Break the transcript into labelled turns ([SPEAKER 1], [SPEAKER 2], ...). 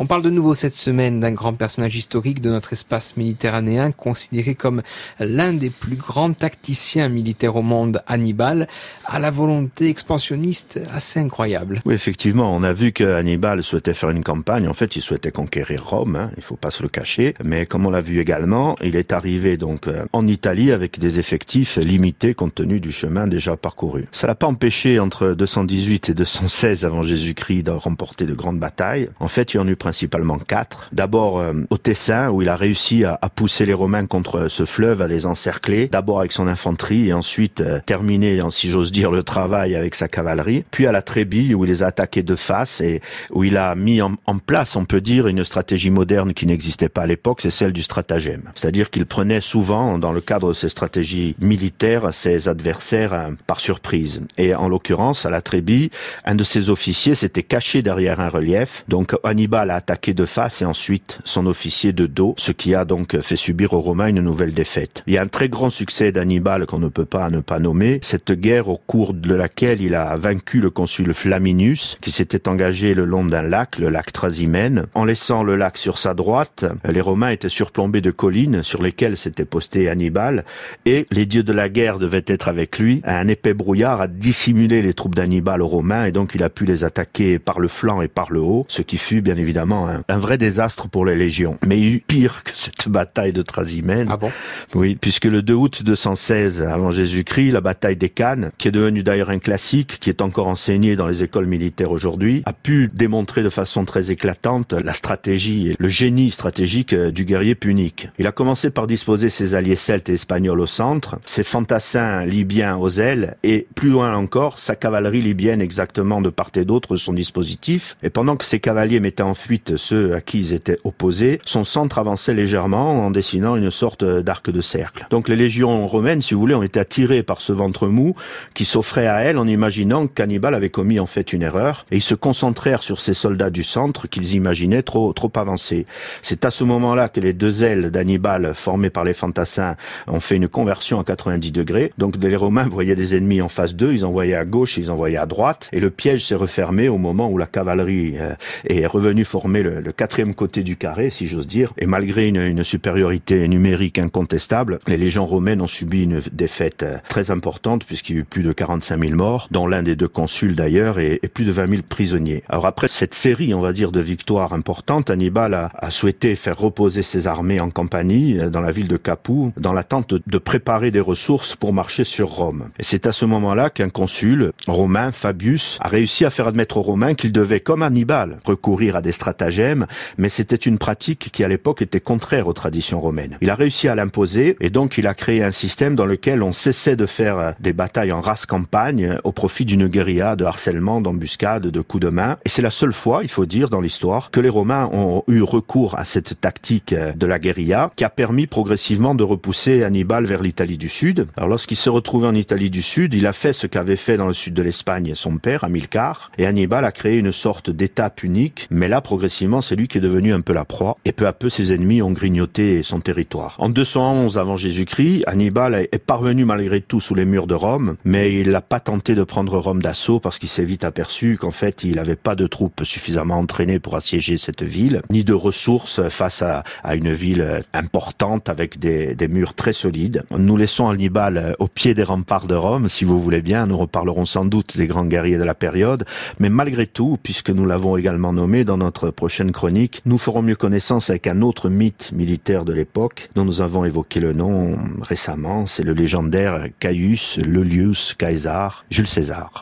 [SPEAKER 1] On parle de nouveau cette semaine d'un grand personnage historique de notre espace méditerranéen, considéré comme l'un des plus grands tacticiens militaires au monde, Hannibal, à la volonté expansionniste assez incroyable.
[SPEAKER 2] Oui, effectivement, on a vu que Hannibal souhaitait faire une campagne. En fait, il souhaitait conquérir Rome, hein, il faut pas se le cacher. Mais comme on l'a vu également, il est arrivé donc euh, en Italie avec des effectifs limités compte tenu du chemin déjà parcouru. Ça l'a pas empêché entre 218 et 216 avant Jésus-Christ de remporter de grandes batailles. En fait, il en a eu principalement quatre. D'abord euh, au Tessin, où il a réussi à, à, pousser les Romains contre ce fleuve, à les encercler, d'abord avec son infanterie et ensuite euh, terminer, si j'ose dire, le travail avec sa cavalerie. Puis à la Trébille, où il les a attaqués de face et où il a mis en, en place, on peut dire, une stratégie moderne qui n'existait pas à l'époque, c'est celle du stratagème. C'est-à-dire qu'il prenait souvent, dans le cadre de ses stratégies militaires, ses adversaires euh, par surprise. Et en l'occurrence, à la Trébille, un de ses officiers s'était caché derrière un relief. Donc Hannibal a de face et ensuite son officier de dos, ce qui a donc fait subir aux Romains une nouvelle défaite. Il y a un très grand succès d'Hannibal qu'on ne peut pas ne pas nommer, cette guerre au cours de laquelle il a vaincu le consul Flaminius, qui s'était engagé le long d'un lac, le lac Trasimène. En laissant le lac sur sa droite, les Romains étaient surplombés de collines sur lesquelles s'était posté Hannibal, et les dieux de la guerre devaient être avec lui. Un épais brouillard a dissimulé les troupes d'Hannibal aux Romains, et donc il a pu les attaquer par le flanc et par le haut, ce qui fut bien évidemment un, un vrai désastre pour les légions. Mais il y pire que cette bataille de Trasimène.
[SPEAKER 1] Ah bon?
[SPEAKER 2] Oui, puisque le 2 août 216 avant Jésus-Christ, la bataille des Cannes, qui est devenue d'ailleurs un classique, qui est encore enseigné dans les écoles militaires aujourd'hui, a pu démontrer de façon très éclatante la stratégie et le génie stratégique du guerrier punique. Il a commencé par disposer ses alliés celtes et espagnols au centre, ses fantassins libyens aux ailes, et plus loin encore, sa cavalerie libyenne exactement de part et d'autre de son dispositif. Et pendant que ses cavaliers mettaient en fuite ceux à qui ils étaient opposés, son centre avançait légèrement en dessinant une sorte d'arc de cercle. Donc les légions romaines, si vous voulez, ont été attirées par ce ventre mou qui s'offrait à elles en imaginant qu'Hannibal avait commis en fait une erreur et ils se concentrèrent sur ces soldats du centre qu'ils imaginaient trop trop avancés. C'est à ce moment-là que les deux ailes d'Hannibal formées par les fantassins ont fait une conversion à 90 degrés. Donc les Romains voyaient des ennemis en face d'eux, ils envoyaient à gauche, ils envoyaient à droite et le piège s'est refermé au moment où la cavalerie euh, est revenue le, quatrième côté du carré, si j'ose dire. Et malgré une, supériorité numérique incontestable, les légions romaines ont subi une défaite euh, très importante puisqu'il y a eu plus de 45 000 morts, dont l'un des deux consuls d'ailleurs, et, plus de 20 000 prisonniers. Alors après cette série, on va dire, de victoires importantes, Hannibal a, souhaité faire reposer ses armées en compagnie euh, dans la ville de Capoue, dans l'attente de, préparer des ressources pour marcher sur Rome. Et c'est à ce moment-là qu'un consul romain, Fabius, a réussi à faire admettre aux Romains qu'ils devaient, comme Hannibal, recourir à des stratagèmes, mais c'était une pratique qui à l'époque était contraire aux traditions romaines. Il a réussi à l'imposer et donc il a créé un système dans lequel on cessait de faire des batailles en race campagne au profit d'une guérilla de harcèlement, d'embuscade, de coups de main. Et c'est la seule fois, il faut dire, dans l'histoire, que les Romains ont eu recours à cette tactique de la guérilla qui a permis progressivement de repousser Hannibal vers l'Italie du Sud. Alors lorsqu'il s'est retrouvé en Italie du Sud, il a fait ce qu'avait fait dans le sud de l'Espagne son père, Hamilcar, et Hannibal a créé une sorte d'état punique, mais là progressivement c'est lui qui est devenu un peu la proie, et peu à peu ses ennemis ont grignoté son territoire. En 211 avant Jésus-Christ, Hannibal est parvenu malgré tout sous les murs de Rome, mais il n'a pas tenté de prendre Rome d'assaut parce qu'il s'est vite aperçu qu'en fait il n'avait pas de troupes suffisamment entraînées pour assiéger cette ville, ni de ressources face à, une ville importante avec des murs très solides. Nous laissons Hannibal au pied des remparts de Rome, si vous voulez bien, nous reparlerons sans doute des grands guerriers de la période, mais malgré tout, puisque nous l'avons également nommé dans notre prochaine chronique, nous ferons mieux connaissance avec un autre mythe militaire de l'époque dont nous avons évoqué le nom récemment, c'est le légendaire Caius Lullius Caesar, Jules César.